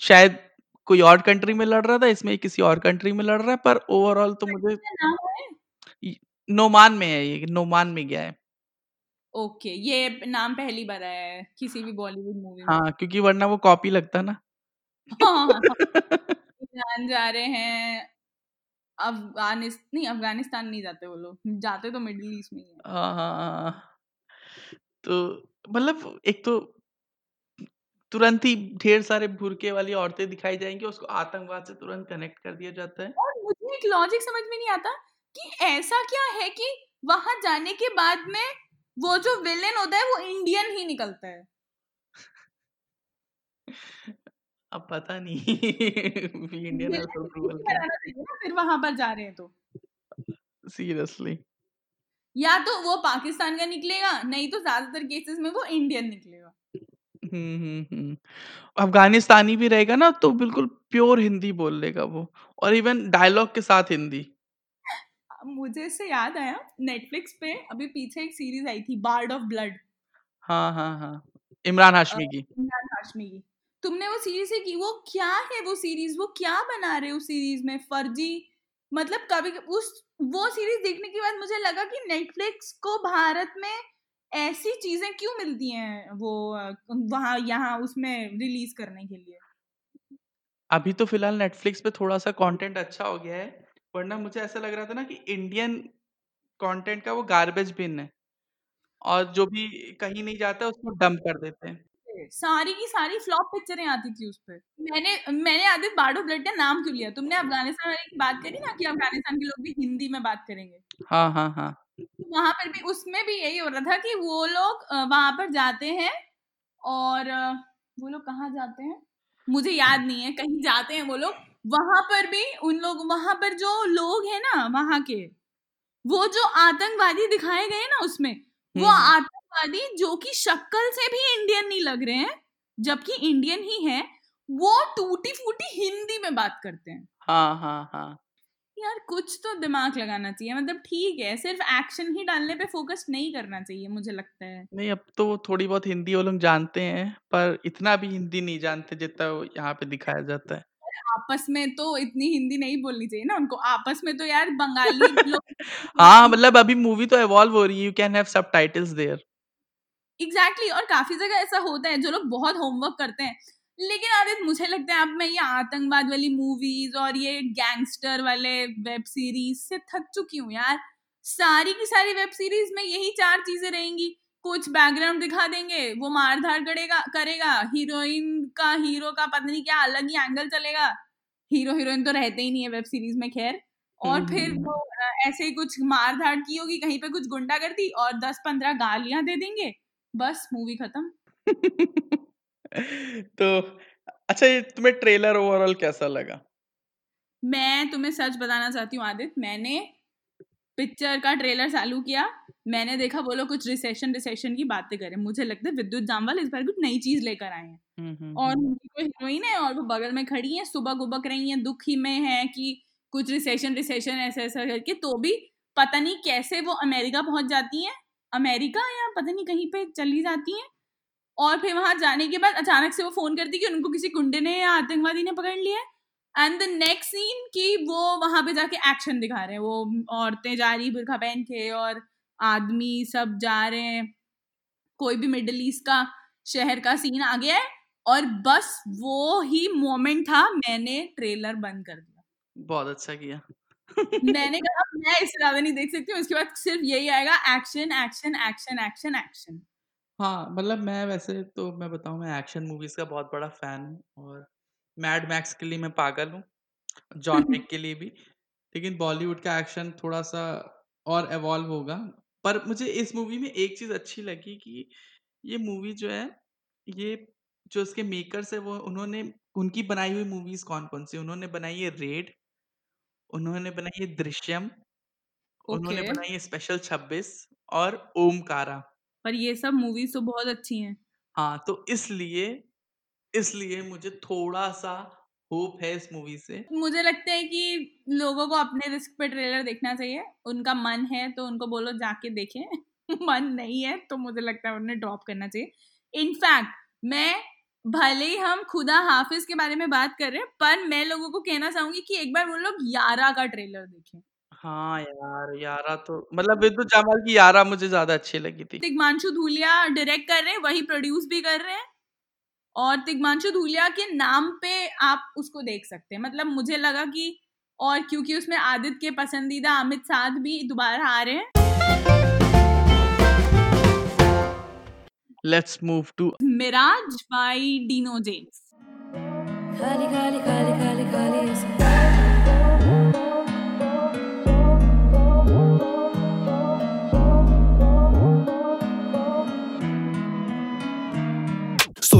शायद कोई और कंट्री में लड़ रहा था इसमें ये किसी और कंट्री में लड़ रहा है पर ओवरऑल तो मुझे क्या नाम है? इ- नोमान में है ये नोमान में गया है। ओके ये नाम पहली बार आया है किसी भी बॉलीवुड मूवी में। हाँ क्योंकि वरना वो कॉपी लगता ना। हाँ ईरान जा रहे हैं अफ़गानिस्तान नहीं अफ़गानिस्तान नहीं जाते वो लोग जाते तो मिडिल ईस्ट में ही है। हाँ हाँ हाँ। तो मतलब एक तो तुरंत ही ढेर सारे बुरके वाली औरतें दिखाई जाएँगी उसको आतंकवाद से तुरंत कनेक्ट कर दिया जाता है। और मुझे एक लॉजिक समझ में नहीं आता कि ऐसा क्या है कि वहाँ जाने के बाद में वो जो विलेन होता है वो इंडियन ही निकलता है। अब पता नहीं इंडियन ना फिर वहाँ पर जा रहे हैं तो। सीरियसली या तो वो पाकिस्तान का निकलेगा नहीं तो ज़्यादातर केसेस में वो इंडियन निकलेगा। हम्म हम्म हम्म। अफगानिस्तानी भी रहेगा ना तो बिल्कुल प्योर हिंदी बोल लेगा वो और इवन डायलॉग के साथ हिंदी। मुझे इससे याद आया नेटफ्लिक्स पे अभी पीछे एक सीरीज़ आई थी बार्ड ऑफ़ ब्लड हाँ हाँ हाँ इमरान हाशमी की। इमरान हाशमी की। तुमने वो सीरीज़ से की वो क्या है वो सीरीज़ वो क्या बना रहे उस सीरीज़ में? फर्जी मतलब कभी उस वो सीरीज़ देखने के बाद मुझे लगा कि नेटफ्लिक्स को भारत में ऐसी चीज़ें क्यों मिलती हैं वो वहाँ यहाँ उसमें रिलीज़ करने के लिए? अभी तो फ़िलहाल नेटफ्लिक्स पे थोड़ा सा कंटेंट अच्छा हो गया है। वरना मुझे ऐसा लग रहा था ना कि इंडियन कंटेंट का वो गार्बेज बिन है। और जो भी कहीं नहीं जाता उसको डंप कर देते हैं। सारी की सारी फ्लॉप पिक्चरें आती थी उस पर मैंने मैंने आदित्य बार्डो ब्लड का नाम क्यों लिया? तुमने अफ़गानिस्तान वाले की बात करी ना कि अफ़गानिस्तान के लोग भी हिंदी में बात करेंगे। हाँ हाँ हाँ। वहाँ पर भी उसमें भी यही हो रहा था कि वो लोग वहाँ पर जाते हैं और वो लोग कहाँ जाते हैं? मुझे याद नहीं है कहीं जाते हैं वो लोग। वहाँ पर भी उन लोग वहाँ पर जो लोग हैं ना वहाँ के वो जो आतंकवादी दिखाए गए ना उसमें वो हम्म, आतंकवादी जो कि शक्ल से भी इंडियन नहीं लग रहे हैं जबकि इंडियन ही है वो टूटी फूटी हिंदी में बात करते हैं। हाँ हाँ हाँ। यार कुछ तो दिमाग लगाना चाहिए मतलब ठीक है सिर्फ़ एक्शन ही डालने पे फोकस नहीं करना चाहिए मुझे लगता है। नहीं अब तो थोड़ी बहुत हिंदी वो लोग जानते हैं पर इतना भी हिंदी नहीं जानते जितना यहाँ पे दिखाया जाता है। आपस में तो इतनी हिंदी नहीं बोलनी चाहिए ना उनको। आपस में तो यार बंगाली लोग हाँ मतलब अभी मूवी तो इवॉल्व हो रही है। You can have subtitles there exactly और काफ़ी जगह ऐसा होता है जो लोग बहुत होमवर्क करते हैं। लेकिन आदित्य मुझे लगता है अब मैं ये आतंकवाद वाली मूवीज़ और ये गैंगस्टर वाले वेब सीरीज़ से थक चुकी हूँ यार। सारी की सारी वेब सीरीज़ में यही चार चीज़ें रहेंगी। कुछ बैकग्राउंड दिखा देंगे वो मारधार करेगा करेगा। हीरोइन का हीरो का पता नहीं क्या अलग ही एंगल चलेगा। हीरो हीरोइन तो रहते ही नहीं है वेब सीरीज़ में खैर। और फिर वो ऐसे ही कुछ मार धाड़ की होगी कहीं पे कुछ गुंडा कर दी और दस पंद्रह गालियाँ दे देंगे बस मूवी खत्म। तो अच्छा ये तुम्हें ट्रेलर ओवरऑल कैसा लगा? मैं तुम्हें सच बताना चाहती हूँ आदित्य मैंने पिक्चर का ट्रेलर चालू किया। मैंने देखा वो लोग कुछ रिसेशन रिसेशन की बातें करें मुझे लगता है विद्युत जामवाल इस बार कुछ नई चीज़ लेकर आए हैं। हम्म, हम्म, और हम्म। उनकी कोई हीरोइन है और वो बगल में खड़ी है सुबह गुबक रही है दुख ही में है कि कुछ रिसेशन रिसेशन ऐसा ऐसा करके। तो भी पता नहीं कैसे वो अमेरिका पहुँच जाती है। अमेरिका या पता नहीं कहीं पे चली जाती है। और फिर वहाँ जाने के बाद अचानक से वो फ़ोन करती कि उनको किसी गुंडे ने या आतंकवादी ने पकड़ लिया है। एंड द नेक्स्ट सीन कि वो वहाँ पे जाके एक्शन दिखा रहे हैं। वो औरतें जा रही बुरखा पहन के और आदमी सब जा रहे हैं। कोई भी मिडिल ईस्ट का शहर का सीन आ गया है और बस वो ही मोमेंट था मैंने ट्रेलर बंद कर दिया। बहुत अच्छा किया। मैंने कहा मैं इससे ज़्यादा नहीं देख सकती हूँ उसके बाद सिर्फ़ यही आएगा action action action action action हाँ मतलब मैं वैसे तो मैं बताऊँ मैं एक्शन मूवीज़ का बहुत बड़ा फ़ैन हूँ और मैड मैक्स के लिए मैं पागल हूँ जॉन विक के लिए भी। लेकिन बॉलीवुड का एक्शन थोड़ा सा और एवॉल्व होगा। पर मुझे इस मूवी में एक चीज़ अच्छी लगी कि ये मूवी जो है ये जो इसके मेकर्स है वो उन्होंने उनकी बनाई हुई मूवीज़ कौन कौन सी? उन्होंने बनाई है रेड उन्होंने बनाई है दृश्यम उन्होंने बनाई है स्पेशल 26 और ओमकारा पर ये सब मूवीज़ तो बहुत अच्छी हैं। हाँ तो इसलिए इसलिए मुझे थोड़ा सा होप है इस मूवी से। मुझे लगता है कि लोगों को अपने रिस्क पे ट्रेलर देखना चाहिए। उनका मन है तो उनको बोलो जाके देखें। मन नहीं है तो मुझे लगता है उन्हें ड्रॉप करना चाहिए। इनफैक्ट मैं भले ही हम खुदा हाफिज के बारे में बात कर रहे हैं पर मैं लोगों को कहना चाहूँगी कि एक बार वो लोग यारा का ट्रेलर देखें। हाँ यार यारा तो मतलब विद्युत जामवाल की यारा मुझे ज़्यादा अच्छी लगी थी। तिग्मांशु धूलिया डायरेक्ट कर रहे हैं वही प्रोड्यूस भी कर रहे हैं। और तिग्मांशु धूलिया के नाम पे आप उसको देख सकते हैं। मतलब मुझे लगा कि और क्योंकि उसमें आदित्य के पसंदीदा अमित साध भी दोबारा आ रहे हैं। Let's move to mirage by Dino James. खाली खाली खाली खाली खाली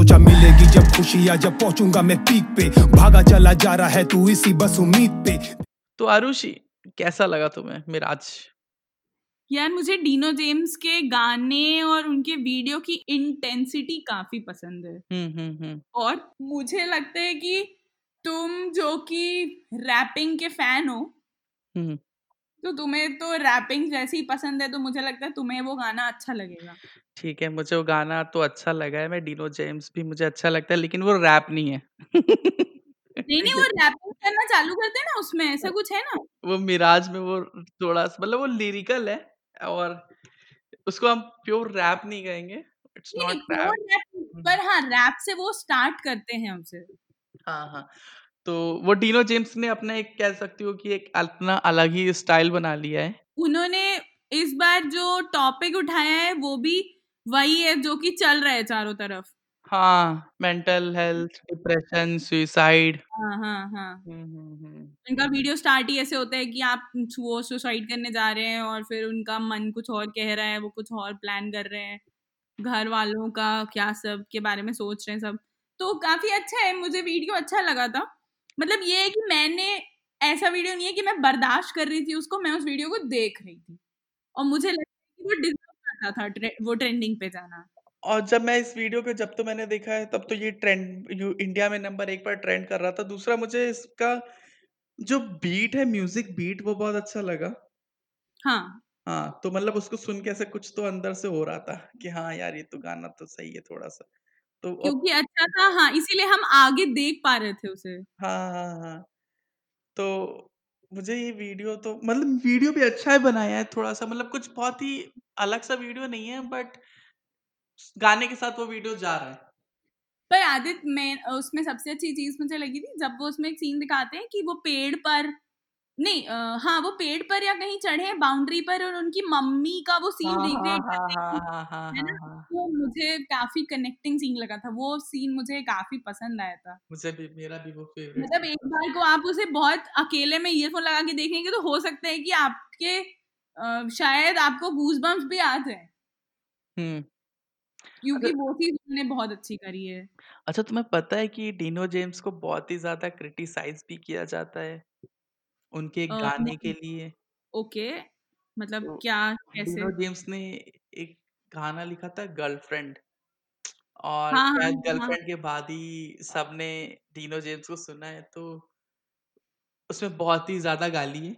सोचा मिलेगी जब खुशियाँ जब पहुंचूँगा मैं पीक पे। भागा चला जा रहा है तू इसी बस उम्मीद पे। तो आरुषि कैसा लगा तुम्हें मिराज? यार मुझे डीनो जेम्स के गाने और उनके वीडियो की इंटेंसिटी काफ़ी पसंद है। हम्म हम्म हम्म। और मुझे लगता है कि तुम जो कि रैपिंग के फ़ैन हो हम्म तो तुम्हें तो रैपिंग जैसी पसंद है तो मुझे लगता है तुम्हें वो गाना अच्छा लगेगा। ठीक है मुझे वो गाना तो अच्छा लगा है मैं डीनो जेम्स भी मुझे अच्छा लगता है लेकिन वो रैप नहीं है। नहीं नहीं वो रैपिंग करना चालू करते हैं ना उसमें ऐसा कुछ है ना? वो मिराज में वो थोड़ा सा मतलब वो लिरिकल है और उसको हम प्योर रैप नहीं कहेंगे इट्स नहीं नॉट नहीं रैप। rap, पर हाँ रैप से वो स्टार्ट करते हैं हमसे हाँ हाँ तो वो डीनो जेम्स ने अपना एक कह सकती हो कि एक अपना अलग ही स्टाइल बना लिया है। उन्होंने इस बार जो टॉपिक उठाया है वो भी वही है जो कि चल रहा है चारों तरफ़। हाँ मेंटल हेल्थ डिप्रेशन सुसाइड हाँ हाँ हाँ। उनका वीडियो स्टार्ट ही ऐसे होता है कि आप वो सुसाइड करने जा रहे हैं और फिर उनका मन कुछ और कह रहा है वो कुछ और प्लान कर रहे हैं। घर वालों का क्या सब के बारे में सोच रहे हैं सब। तो काफ़ी अच्छा है मुझे वीडियो अच्छा लगा था। मतलब ये है कि मैंने ऐसा वीडियो नहीं है कि मैं बर्दाश्त कर रही थी उसको मैं उस वीडियो को देख रही थी। और मुझे लगता है कि वो करता था ट्रे, वो ट्रेंडिंग पे जाना। और जब मैं इस वीडियो को जब तो मैंने देखा है तब तो ये ट्रेंड यू इंडिया में नंबर एक पर ट्रेंड कर रहा था। दूसरा मुझे इसका जो बीट है म्यूज़िक बीट वो बहुत अच्छा लगा। हाँ। हाँ तो मतलब उसको सुन के ऐसे कुछ तो अंदर से हो रहा था कि हाँ यार ये तो गाना तो सही है थोड़ा सा तो और क्योंकि अच्छा था हाँ इसीलिए हम आगे देख पा रहे थे उसे। हाँ हाँ हाँ तो मुझे ये वीडियो तो मतलब वीडियो भी अच्छा है बनाया है थोड़ा सा मतलब कुछ बहुत ही अलग सा वीडियो नहीं है बट गाने के साथ वो वीडियो जा रहा है। पर आदित्य मैं उसमें सबसे अच्छी चीज़ मुझे लगी थी जब वो उसमें एक सीन दिखाते हैं कि वो पेड़ पर नहीं अ, हाँ वो पेड़ पर या कहीं चढ़े बाउंड्री पर और उनकी मम्मी का वो सीन हाँ हाँ रिक्रिएट हाँ करते हैं। हाँ हाँ हाँ है ना? हाँ हाँ। वो मुझे काफ़ी कनेक्टिंग सीन लगा था वो सीन मुझे काफ़ी पसंद आया था। मुझे भी मेरा भी वो फेवरेट मतलब एक बार को आप उसे बहुत अकेले में ईयरफोन लगा के देखेंगे तो हो सकता है कि आपके शायद आपको गूज बम्स भी जाए हम्म क्योंकि वो चीज़ उन्होंने बहुत अच्छी करी है। अच्छा तुम्हें पता है कि डीनो जेम्स को बहुत ही ज़्यादा क्रिटिसाइज भी किया जाता है उनके एक गाने के लिए? ओके मतलब तो क्या कैसे? डीनो जेम्स ने एक गाना लिखा था गर्लफ्रेंड और हाँ हाँ शायद हाँ। गर्लफ्रेंड के बाद ही सबने डीनो जेम्स को सुना है तो उसमें बहुत ही ज़्यादा गाली है।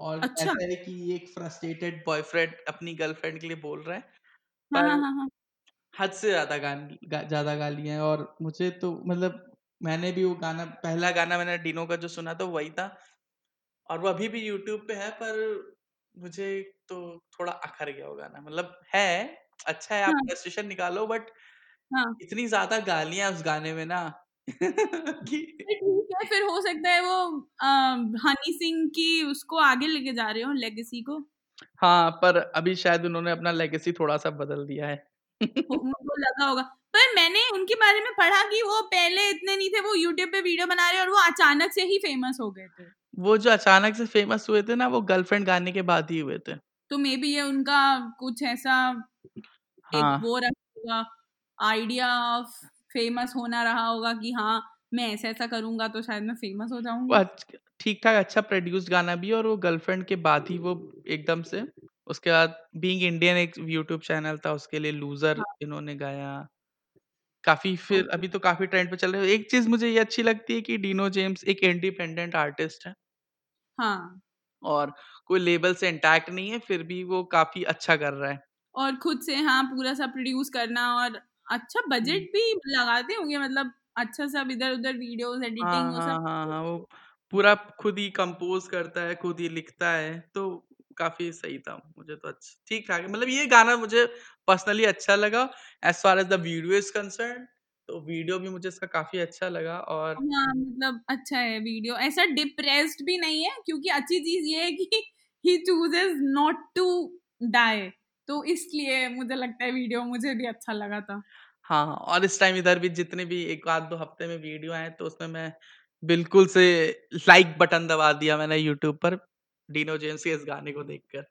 और अच्छा। ऐसा है कि ये एक फ्रस्ट्रेटेड बॉयफ्रेंड अपनी गर्लफ्रेंड के लिए बोल रहा है हाँ हाँ पर हाँ हाँ हद से ज़्यादा गान गा, ज़्यादा गालियाँ हैं और मुझे तो मतलब मैंने भी वो गाना पहला गाना मैंने डिनो का जो सुना था वही था और वो अभी भी यूट्यूब पे है पर मुझे तो थोड़ा अखर गया वो गाना। मतलब है अच्छा है आप हाँ। फ्रस्ट्रेशन निकालो बट हाँ। इतनी ज़्यादा गालियाँ उस गाने में ना ठीक है फिर हो सकता है वो हनी सिंह की उसको आगे लेके जा रहे हो लेगेसी को। हाँ पर अभी शायद उन्होंने अपना लेगेसी थोड़ा सा बदल दिया है। उनको लगा होगा। पर मैंने उनके बारे में पढ़ा कि वो पहले इतने नहीं थे वो यूट्यूब पे वीडियो बना रहे और वो अचानक से ही फ़ेमस हो गए थे। वो जो अचानक से फ़ेमस हुए थे ना वो गर्लफ्रेंड गाने के बाद ही हुए थे। तो मे बी ये उनका कुछ ऐसा हाँ. एक वो होगा आइडिया ऑफ़ फ़ेमस होना रहा होगा कि हाँ मैं ऐसा ऐसा करूँगा तो शायद मैं फ़ेमस हो जाऊँगी। ठीक ठाक अच्छा प्रोड्यूस्ड गाना भी और वो गर्लफ्रेंड के बाद ही वो एकदम से उसके बाद बीइंग इंडियन एक यूट्यूब चैनल था उसके लिए लूजर हाँ। इन्होंने गाया। काफ़ी फिर अभी तो काफ़ी ट्रेंड पे चल रहे एक चीज़ मुझे ये अच्छी लगती है कि डीनो जेम्स एक इंडिपेंडेंट आर्टिस्ट है। हाँ। और कोई लेबल से इंटैक्ट नहीं है फिर भी वो काफ़ी अच्छा कर रहा है। और खुद से हाँ पूरा सा प्रोड्यूस करना और अच्छा। बजट भी लगाते होंगे मतलब अच्छा सब इधर उधर वीडियोस हाँ एडिटिंग वो हाँ सब हाँ हाँ वो पूरा खुद ही कंपोज करता है खुद ही लिखता है तो काफ़ी सही था मुझे तो अच्छा ठीक ठाक है। मतलब ये गाना मुझे पर्सनली अच्छा लगा as far as the video is concern तो वीडियो भी मुझे इसका काफ़ी अच्छा लगा और हाँ मतलब अच्छा है वीडियो ऐसा डिप्रेस्ड भी नहीं है क्योंकि अच्छी चीज़ ये है कि he chooses not to die तो इसलिए मुझे लगता है वीडियो मुझे भी अच्छा लगा था। हाँ और इस टाइम इधर भी जितने भी एक आध दो हफ़्ते में वीडियो आए तो उसमें मैं बिल्कुल से लाइक बटन दबा दिया मैंने यूट्यूब पर डीनो जेम्स के इस गाने को देखकर।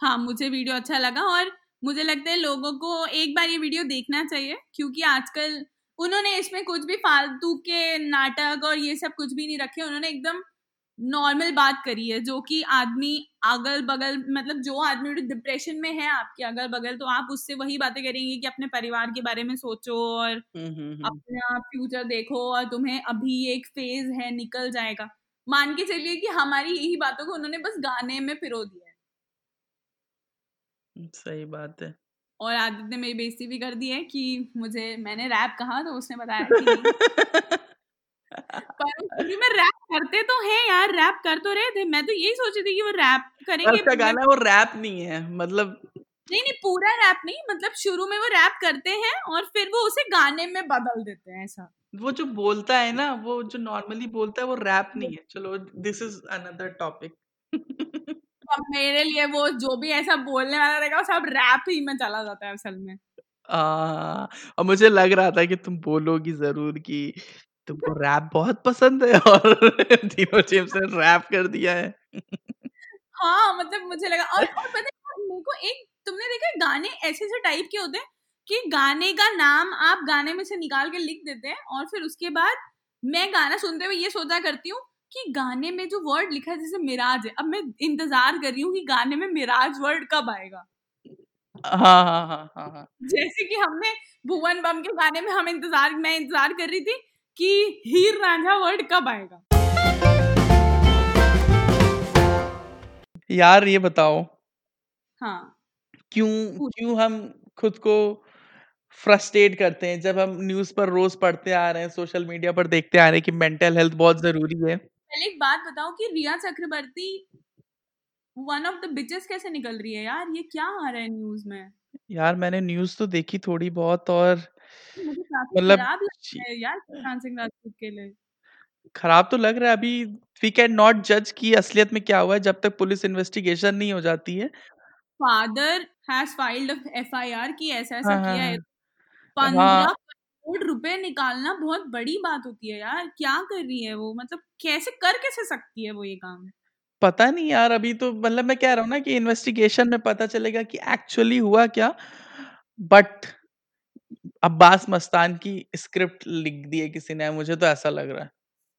हाँ मुझे वीडियो अच्छा लगा और मुझे लगता है लोगों को एक बार ये वीडियो देखना चाहिए क्योंकि आजकल उन्होंने इसमें कुछ भी फालतू के नाटक और ये सब कुछ भी नहीं रखे उन्होंने एकदम नॉर्मल बात करी है जो कि आदमी अगल बगल मतलब जो आदमी डिप्रेशन में है आपके अगल बगल तो आप उससे वही बातें करेंगे कि अपने परिवार के बारे में सोचो और हम्म हम्म हम्म। अपना फ्यूचर देखो और तुम्हें अभी एक फ़ेज़ है निकल जाएगा। मान के चलिए कि हमारी यही बातों को उन्होंने बस गाने में पिरो दिया है। सही बात है। और आदित्य ने मेरी बेइज्जती भी कर दी है कि मुझे मैंने रैप कहा तो उसने बताया कि में रैप करते तो हैं यार रैप कर तो रहे थे। मैं तो यही सोची थी कि वो रैप करेंगे उसका गाना वो रैप नहीं है मतलब नहीं नहीं पूरा रैप नहीं मतलब शुरू में वो रैप करते हैं और फिर वो उसे गाने में बदल देते हैं ऐसा। वो जो बोलता है ना वो जो नॉर्मली बोलता है वो रैप नहीं है। चलो दिस इज़ अनदर टॉपिक मेरे लिए वो जो भी ऐसा बोलने वाला रहेगा वो सब रैप ही में चला जाता है असल में। आ, और मुझे लग रहा था कि तुम बोलोगी ज़रूर कि तुमको रैप बहुत पसंद है और डीनो जेम्स ने रैप कर दिया है। हाँ मतलब मुझे लगा और और पता है मेरे को एक तुमने देखा गाने ऐसे ऐसे टाइप के होते हैं कि गाने का नाम आप गाने में से निकाल के लिख देते हैं और फिर उसके बाद मैं गाना सुनते हुए ये सोचा करती हूँ कि गाने में जो वर्ड लिखा है जैसे मिराज है अब मैं इंतज़ार कर रही हूँ कि गाने में मिराज वर्ड कब आएगा। हाँ हाँ हाँ हाँ हाँ। जैसे कि हमने भुवन बम के गाने में हम इंतज़ार मैं इंतज़ार कर रही थी कि हीर रांझा वर्ड कब आएगा? यार ये बताओ। हाँ। क्यों क्यों हम खुद को फ्रस्ट्रेट करते हैं जब हम न्यूज़ पर रोज पढ़ते आ रहे हैं सोशल मीडिया पर देखते आ रहे हैं कि मेंटल हेल्थ बहुत ज़रूरी है। पहले एक बात बताओ कि Rhea Chakraborty one of the bitches कैसे निकल रही है यार? ये क्या आ रहा है न्यूज़ में? यार मैंने न्यूज़ तो देखी थोड़ी बहुत और मुझे काफ़ी मतलब खराब लग रहा है यार सुशांत राजपूत के लिए। खराब तो लग रहा है अभी वी कैन नॉट जज कि असलियत में क्या हुआ है जब तक पुलिस इन्वेस्टिगेशन नहीं हो जाती है। Father has filed F I R की ऐसा ऐसा हाँ हाँ किया है। हाँ। पंद्रह हाँ। करोड़ रुपए निकालना बहुत बड़ी बात होती है यार क्या कर रही है वो? मतलब कैसे कर कैसे सकती है वो ये काम? पता नहीं यार अभी तो मतलब मैं कह रहा हूँ ना कि इन्वेस्टिगेशन में पता चलेगा कि एक्चुअली हुआ क्या बट अब्बास मस्तान की स्क्रिप्ट लिख दी है किसी ने मुझे तो ऐसा लग रहा है।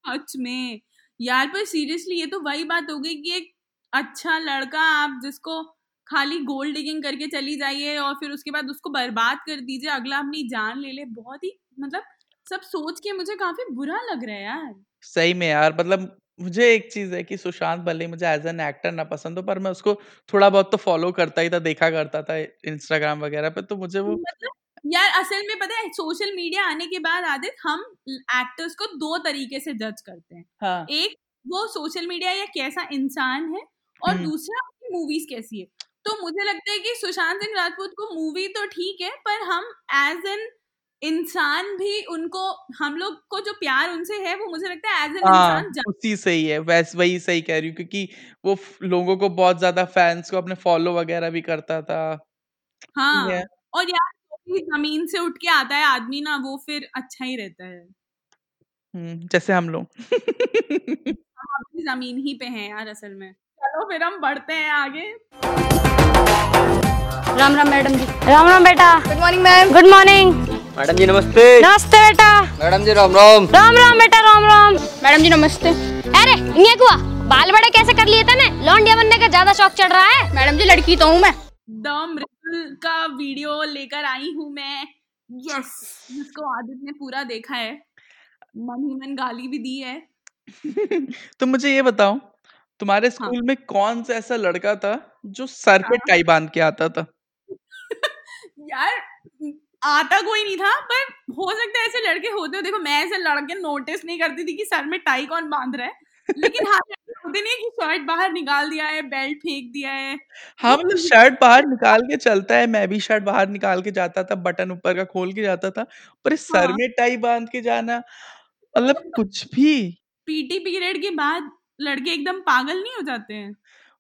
सच में। यार पर सीरियसली ये तो वही बात हो गई कि एक अच्छा लड़का आप जिसको खाली गोल्ड डिगिंग करके चली जाइए और फिर उसके बाद उसको बर्बाद कर दीजिए अगला अपनी जान ले ले बहुत ही मतलब सब सोच के मुझे काफ़ी बुरा लग रहा है यार। सही में यार मतलब मुझे एक चीज़ है कि सुशांत भले मुझे एज एन एक्टर ना पसंद हो पर मैं उसको थोड़ा बहुत तो फॉलो करता ही था देखा करता था इंस्टाग्राम वगैरह पे तो मुझे वो मतलब यार असल में पता है सोशल मीडिया आने के बाद आदित हम एक्टर्स को दो तरीके से जज करते हैं। हाँ। एक वो सोशल मीडिया या कैसा इंसान है और हम्म। दूसरा मूवीज़ कैसी है। तो मुझे लगता है कि सुशांत सिंह राजपूत को मूवी तो ठीक है पर हम एज एन इंसान भी उनको हम लोग को जो प्यार उनसे है वो मुझे लगता है एज एन हाँ इंसान उसी सही है वैस वही सही कह रही हूँ क्योंकि वो लोगों को बहुत ज़्यादा फैंस को अपने फॉलो वगैरह भी करता था। हाँ है। और यार ज़मीन से उठ के आता है आदमी ना वो फिर अच्छा ही रहता है। हम्म, जैसे हम लोग। हम ज़मीन ही पे हैं यार असल में। चलो फिर हम बढ़ते हैं आगे। राम राम मैडम जी। राम राम बेटा। Good morning ma'am good morning madam ji नमस्ते। नमस्ते बेटा। मैडम जी राम राम। राम राम बेटा राम राम। मैडम जी नमस्ते। अरे ये हुआ बाल बड़े कैसे कर लिए थे ना? लौंडिया बनने का ज़्यादा शौक चढ़ रहा है। मैडम जी लड़की तो हूँ मैं। द मृदुल का वीडियो लेकर आई हूँ मैं। यस जिसको आदित्य ने पूरा देखा है। मन ही मन गाली भी दी है। तो मुझे ये बताओ तुम्हारे स्कूल हाँ में कौन सा ऐसा लड़का था जो सर पे हाँ। टाई बाँध के आता था? यार आता कोई नहीं था पर हो सकता है ऐसे लड़के होते हो। देखो मैं ऐसे लड़के नोटिस नहीं करती थी कि सर में टाई कौन बाँध रहा है। लेकिन हाँ नहीं है कि शर्ट बाहर निकाल दिया है बेल्ट फेंक दिया है। हाँ मतलब शर्ट बाहर निकाल के चलता है मैं भी शर्ट बाहर निकाल के जाता था बटन ऊपर का खोल के जाता था पर इस सर हाँ। में टाई बाँध के जाना मतलब कुछ भी। पीटी पीरियड के बाद लड़के एकदम पागल नहीं हो जाते हैं?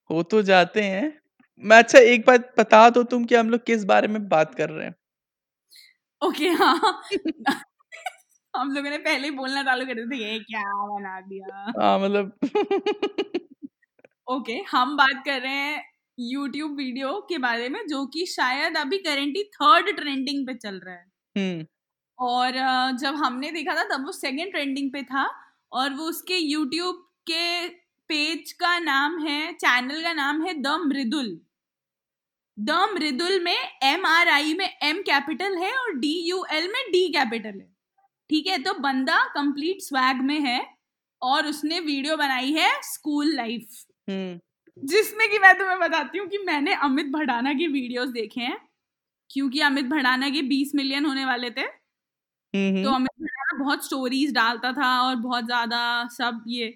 हो तो जाते हैं। मैं अच्छा एक बात बता दो तुम कि हम लोग किस बारे में बात कर रहे हैं? ओके हाँ। हम लोगों ने पहले ही बोलना चालू कर दिया था ये क्या बना दिया? हाँ मतलब ओके हम बात कर रहे हैं यूट्यूब वीडियो के बारे में जो कि शायद अभी करेंटली थर्ड ट्रेंडिंग पे चल रहा है। हम्म। और जब हमने देखा था तब वो सेकंड ट्रेंडिंग पे था और वो उसके यूट्यूब के पेज का नाम है चैनल का नाम है द मृदुल द मृदुल में एम आर आई में एम कैपिटल है और डी यू एल में डी कैपिटल है। ठीक है तो बंदा कंप्लीट स्वैग में है और उसने वीडियो बनाई है स्कूल लाइफ हम्म। जिसमें कि मैं तुम्हें बताती हूँ कि मैंने अमित भड़ाना की वीडियोस देखे हैं क्योंकि अमित भड़ाना के 20 मिलियन होने वाले थे। हम्म तो अमित भड़ाना बहुत स्टोरीज डालता था और बहुत ज़्यादा सब ये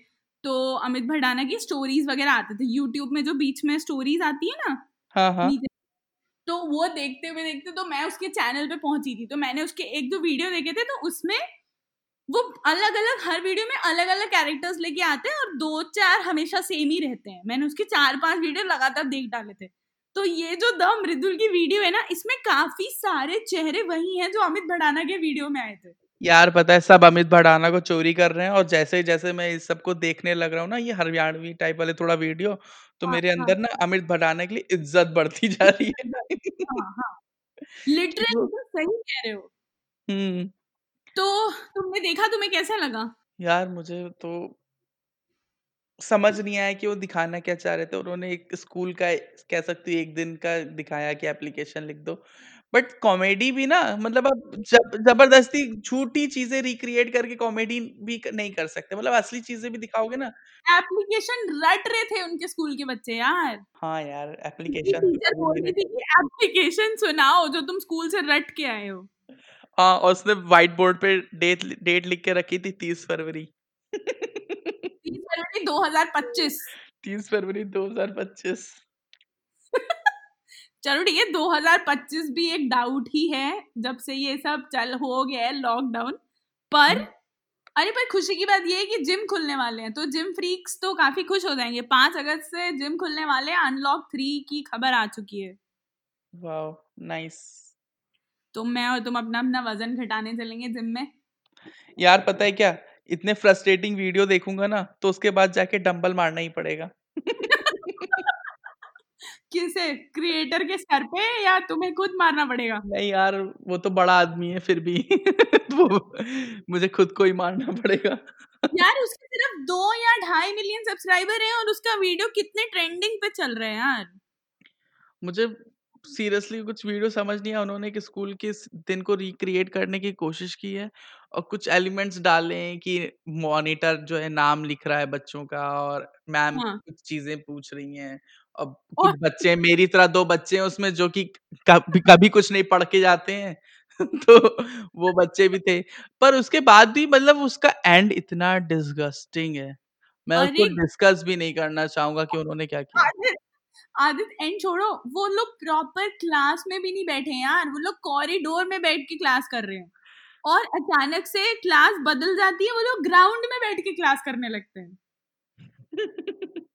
तो अमित भड़ाना की स्टोरीज वगैरह आते थे। यूट्यूब में जो बीच में स्टोरीज आती है ना हाँ हाँ। नीचे तो वो देखते हुए देखते तो मैं उसके चैनल पे पहुँची थी। तो मैंने उसके एक दो वीडियो देखे थे तो उसमें वो अलग अलग हर वीडियो में अलग अलग कैरेक्टर्स लेके आते हैं और दो चार हमेशा सेम ही रहते हैं। मैंने उसके चार पाँच वीडियो लगातार देख डाले थे। तो ये जो द मृदुल की वीडियो है ना, इसमें काफ़ी सारे चेहरे वही हैं जो अमित भड़ाना के वीडियो में आए थे। यार पता है सब अमित भड़ाना को चोरी कर रहे हैं और जैसे जैसे मैं इस सबको देखने लग रहा हूँ ना ये हरियाणवी टाइप वाले थोड़ा वीडियो तो हाँ मेरे हाँ अंदर ना अमित भड़ाना के लिए इज़्ज़त बढ़ती जा रही है। हाँ हाँ। लिटरली तो सही कह रहे हो। हम्म। तो तुमने देखा तुम्हें कैसा लगा? यार मुझे तो समझ नहीं आया कि वो दिखाना क्या चाह रहे थे। उन्होंने एक स्कूल का कह सकती हूँ 1 दिन का दिखाया कि एप्लीकेशन लिख दो। बट कॉमेडी भी ना मतलब आप जब ज़बरदस्ती झूठी चीज़ें रिक्रिएट करके कॉमेडी भी क नहीं कर सकते। मतलब असली चीज़ें भी दिखाओगे ना एप्लीकेशन रट रहे थे उनके स्कूल के बच्चे यार। हाँ यार, उनकी एप्लीकेशन टीचर बोल भी रही थी कि एप्लीकेशन सुनाओ जो तुम स्कूल से रट के आए हो। हाँ, और उसने व्हाइट बोर्ड पे डेट डेट लिख के रखी थी 30 फरवरी। 30 फरवरी 2025 30 फरवरी 2025 चलो ठीक है 2025 भी एक डाउट ही है जब से ये सब चल हो गया है लॉकडाउन पर अरे पर खुशी की बात ये है कि जिम खुलने वाले हैं तो जिम फ्रीक्स तो काफ़ी खुश हो जाएँगे। पाँच अगस्त से जिम खुलने वाले अनलॉक थ्री की खबर आ चुकी है। वाओ नाइस तो मैं और तुम अपना अपना वज़न घटाने चलेंगे जिम में। यार पता है क्या? इतने फ्रस्ट्रेटिंग वीडियो देखूँगा ना तो उसके बाद जाके डंबल मारना ही पड़ेगा। किसे? क्रिएटर के सर पे या तुम्हें खुद मारना पड़ेगा? नहीं यार वो तो बड़ा आदमी है फिर भी। वो मुझे खुद को ही मारना पड़ेगा। यार उसके सिर्फ़ दो या ढाई मिलियन सब्सक्राइबर हैं और उसका वीडियो कितने ट्रेंडिंग पे चल रहे हैं यार? मुझे सीरियसली कुछ वीडियो समझ नहीं आया उन्होंने कि स्कूल के दिन को रिक्रिएट करने की कोशिश की है और कुछ एलिमेंट्स डाले हैं कि मॉनिटर जो है नाम लिख रहा है बच्चों का और मैम हाँ। कुछ चीज़ें पूछ रही हैं। कुछ बच्चे मेरी तरह दो बच्चे हैं उसमें जो कि कभी कभी कुछ नहीं पढ़ के जाते हैं। तो वो बच्चे भी थे। पर उसके बाद भी मतलब उसका एंड इतना डिसगस्टिंग है। मैं उसको अरे डिस्कस भी नहीं करना चाहूँगा कि उन्होंने क्या किया। आदित आदित एंड छोड़ो। वो लोग प्रॉपर क्लास में भी नहीं बैठे हैं यार। वो लोग कॉरिडोर में बैठ के क्लास कर रहे हैं। और अचानक से क्लास बदल जाती है वो लोग ग्राउंड में बैठ के क्लास करने लगते हैं।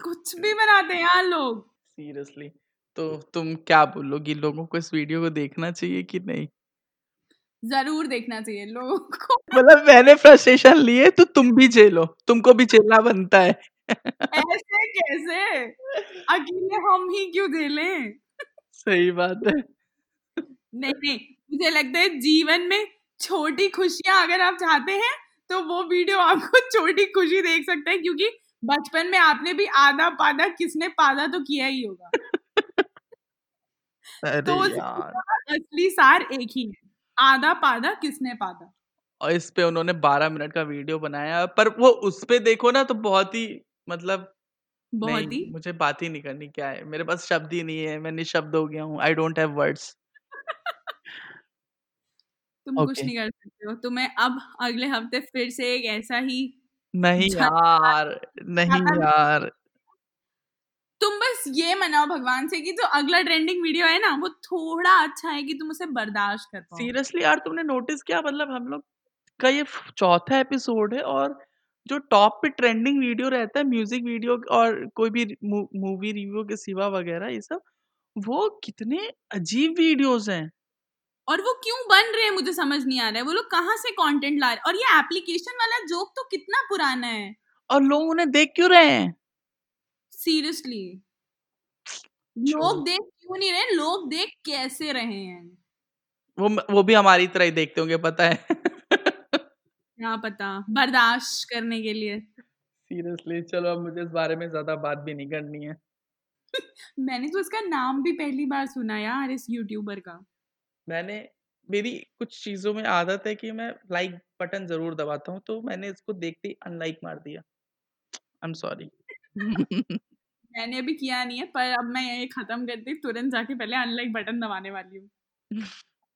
कुछ भी बनाते हैं यार लोग। सीरियसली। तो तुम क्या बोलोगी लोगों को इस वीडियो को देखना चाहिए कि नहीं? ज़रूर देखना चाहिए लोगों को। मतलब मैंने फ्रस्ट्रेशन लिए तो तुम भी झेलो। तुमको भी झेलना बनता है। ऐसे कैसे? अकेले हम ही क्यों झेलें? सही बात है। नहीं नहीं मुझे लगता है जीवन में छोटी खुशियाँ अगर आप चाहते हैं तो वो वीडियो आपको छोटी खुशी देख सकते हैं क्योंकि बचपन में आपने भी आधा पादा किसने पादा तो किया ही होगा। तो असली सार एक ही है आधा पादा किसने पादा और इस पे उन्होंने 12 मिनट का वीडियो बनाया पर वो उस पे देखो ना तो बहुत ही मतलब बहुत ही? मुझे बात ही नहीं करनी क्या है? मेरे पास शब्द ही नहीं है मैं निशब्द हो गया हूँ आई डोंट हैव वर्ड्स तुम कुछ नहीं कर सकते हो तुम्हें अब अगले हफ़्ते फिर से एक ऐसा ही नहीं यार नहीं यार। तुम बस ये मनाओ भगवान से कि जो तो अगला ट्रेंडिंग वीडियो है ना वो थोड़ा अच्छा है कि तुम उसे बर्दाश्त कर पाओ। सीरियसली यार तुमने नोटिस किया? मतलब हम लोग का ये चौथा एपिसोड है और जो टॉप पे ट्रेंडिंग वीडियो रहता है म्यूज़िक वीडियो और कोई भी मूवी रिव्यू के सिवा वगैरह ये सब वो कितने अजीब वीडियोस हैं। और वो क्यों बन रहे हैं मुझे समझ नहीं आ रहा है। वो लोग कहाँ से कंटेंट ला रहे हैं? और ये एप्लीकेशन वाला जोक तो कितना पुराना है। और लोग उन्हें देख क्यों रहे हैं? सीरियसली लोग देख क्यों नहीं रहे? लोग देख कैसे रहे हैं? वो वो भी हमारी तरह ही देखते होंगे पता है। क्या पता? बर्दाश्त करने के लिए। सीरियसली चलो अब मुझे इस बारे में ज़्यादा बात भी नहीं करनी है। मैंने तो इसका नाम भी पहली बार सुना यार इस यूट्यूबर का। मैंने मेरी कुछ चीज़ों में आदत है कि मैं लाइक बटन ज़रूर दबाता हूँ तो मैंने इसको देखते ही अनलाइक मार दिया। आई एम सॉरी मैंने अभी किया नहीं है पर अब मैं ये खत्म करती तुरंत जाके पहले अनलाइक बटन दबाने वाली हूँ।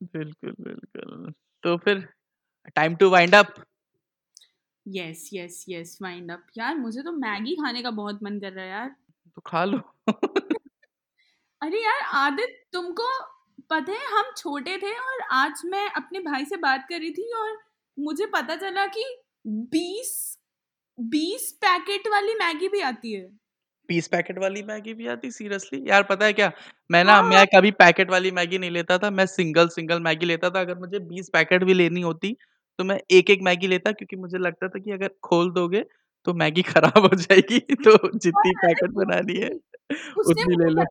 बिल्कुल बिल्कुल। तो फिर time to wind up yes yes yes wind up यार मुझे तो मैगी खाने का बहुत मन कर रहा है यार। तो खा लो। अरे यार आदित तुमको पता है हम छोटे थे और आज मैं अपने भाई से बात कर रही थी और मुझे पता चला कि बीस बीस पैकेट वाली मैगी भी आती है। बीस पैकेट वाली मैगी भी आती? सीरियसली? यार पता है क्या? मैं ना मैं कभी पैकेट वाली मैगी नहीं लेता था मैं सिंगल सिंगल मैगी लेता था। अगर मुझे बीस पैकेट भी लेनी होती तो मैं एक एक मैगी लेता क्योंकि मुझे लगता था कि अगर खोल दोगे तो मैगी खराब हो जाएगी तो जितनी पैकेट बनानी है उतनी ले लो।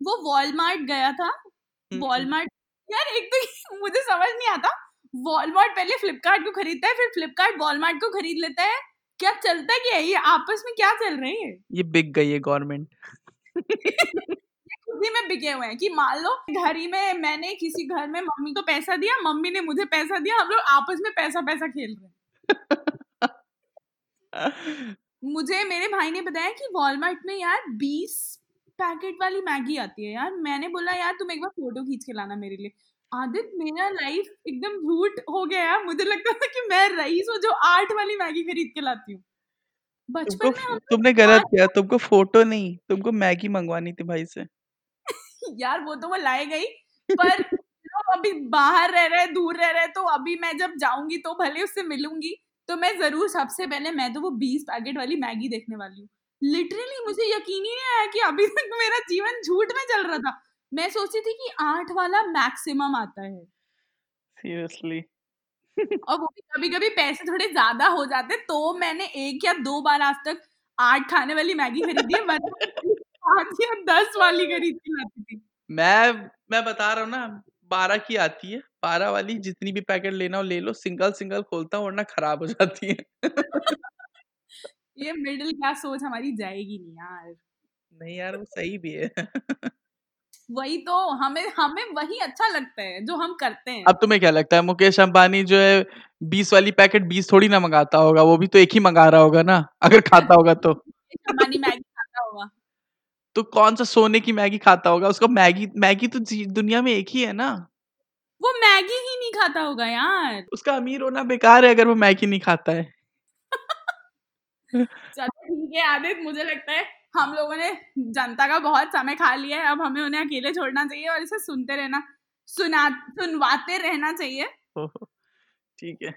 वो वॉलमार्ट गया था। वॉलमार्ट यार एक तो मुझे समझ नहीं आता। वॉलमार्ट पहले फ्लिपकार्ट को खरीदता है फिर फ्लिपकार्ट वॉलमार्ट को खरीद लेता है। क्या चलता क्या है? ये आपस में क्या चल रही है? ये बिक गई है गवर्नमेंट। खुद ही में बिके हुए हैं कि मान लो घर ही में मैंने किसी घर में मम्मी को पैसा दिया मम्मी ने मुझे पैसा दिया हम लोग आपस में पैसा पैसा खेल रहे हैं। मुझे मेरे भाई ने बताया कि वॉलमार्ट में यार बीस पैकेट वाली मैगी आती है यार। मैंने बोला यार तुम एक बार फ़ोटो खींच के लाना मेरे लिए। आदित मेरा लाइफ एकदम झूठ हो गया। यार मुझे लगता था कि मैं रईस हूँ जो आठ वाली मैगी खरीद के लाती हूँ। बचपन में हम तुमने गलत किया। तुमको फ़ोटो नहीं तुमको मैगी मंगवानी थी भाई से। यार वो तो वो लाए गई। पर अभी बाहर रह रहे दूर रह रहे तो अभी मैं जब जाऊँगी तो भले उससे मिलूँगी तो मैं ज़रूर सबसे पहले मैं तो वो बीस पैकेट वाली मैगी देखने वाली हूँ। लिटरली मुझे यकीन ही नहीं आया कि अभी तक मेरा जीवन झूठ में चल रहा था। मैं सोची थी कि आठ वाला मैक्सिमम आता है। सीरियसली और वो भी कभी कभी पैसे थोड़े ज़्यादा हो जाते तो मैंने एक या दो बार आज तक आठ खाने वाली मैगी खरीदी है पाँच या दस वाली खरीद के लाती थी। मैं मैं बता रहा हूँ ना बारह की आती है। बारह वाली जितनी भी पैकेट लेना हो ले लो सिंगल सिंगल खोलता हूँ वरना खराब हो जाती है। ये मिडिल क्लास सोच हमारी जाएगी नहीं यार। नहीं यार वो सही भी है। वही तो हमें हमें वही अच्छा लगता है जो हम करते हैं। अब तुम्हें क्या लगता है मुकेश अंबानी जो है बीस वाली पैकेट बीस थोड़ी ना मंगाता होगा वो भी तो एक ही मंगा रहा होगा ना अगर खाता होगा तो। अंबानी मैगी खाता होगा। तो कौन सा सोने की मैगी खाता होगा? उसका मैगी मैगी तो दुनिया में एक ही है ना। वो मैगी ही नहीं खाता होगा यार। उसका अमीर होना बेकार है अगर वो मैगी नहीं खाता है। चलो ठीक है आदित मुझे लगता है हम लोगों ने जनता का बहुत समय खा लिया है, अब हमें उन्हें अकेले छोड़ना चाहिए और इसे सुनते रहना, सुना, सुनवाते रहना चाहिए। ठीक है।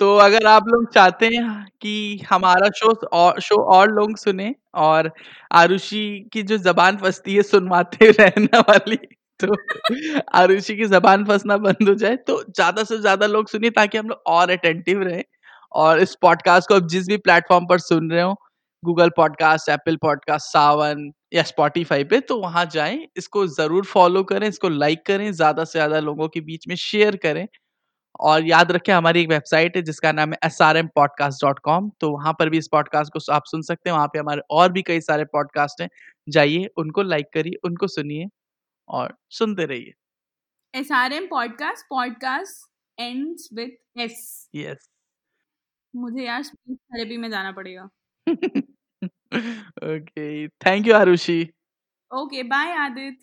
तो अगर आप लोग चाहते हैं कि हमारा शो और शो और लोग सुने और आरुषि की जो जबान फंसती है सुनवाते रहने वाली तो आरुषि की जबान फंसना बंद हो जाए तो ज़्यादा से ज़्यादा लोग सुनिए ताकि हम लोग और अटेंटिव रहे। और इस पॉडकास्ट को आप जिस भी प्लेटफॉर्म पर सुन रहे हो Google podcast Apple podcast Saavn या स्पॉटिफाई पे तो वहाँ जाएँ इसको ज़रूर फॉलो करें इसको लाइक करें ज़्यादा से ज़्यादा लोगों के बीच में शेयर करें। और याद रखें हमारी एक वेबसाइट है जिसका नाम है S R M podcast dot com तो वहाँ पर भी इस पॉडकास्ट को आप सुन सकते हैं। वहाँ पे हमारे और भी कई सारे पॉडकास्ट हैं। जाइए उनको लाइक करिए उनको सुनिए और सुनते रहिए। S R M podcast podcast ends with S yes मुझे यार स्पीच थेरेपी में जाना पड़ेगा। Okay thank you Aarushi. Okay bye Aditya.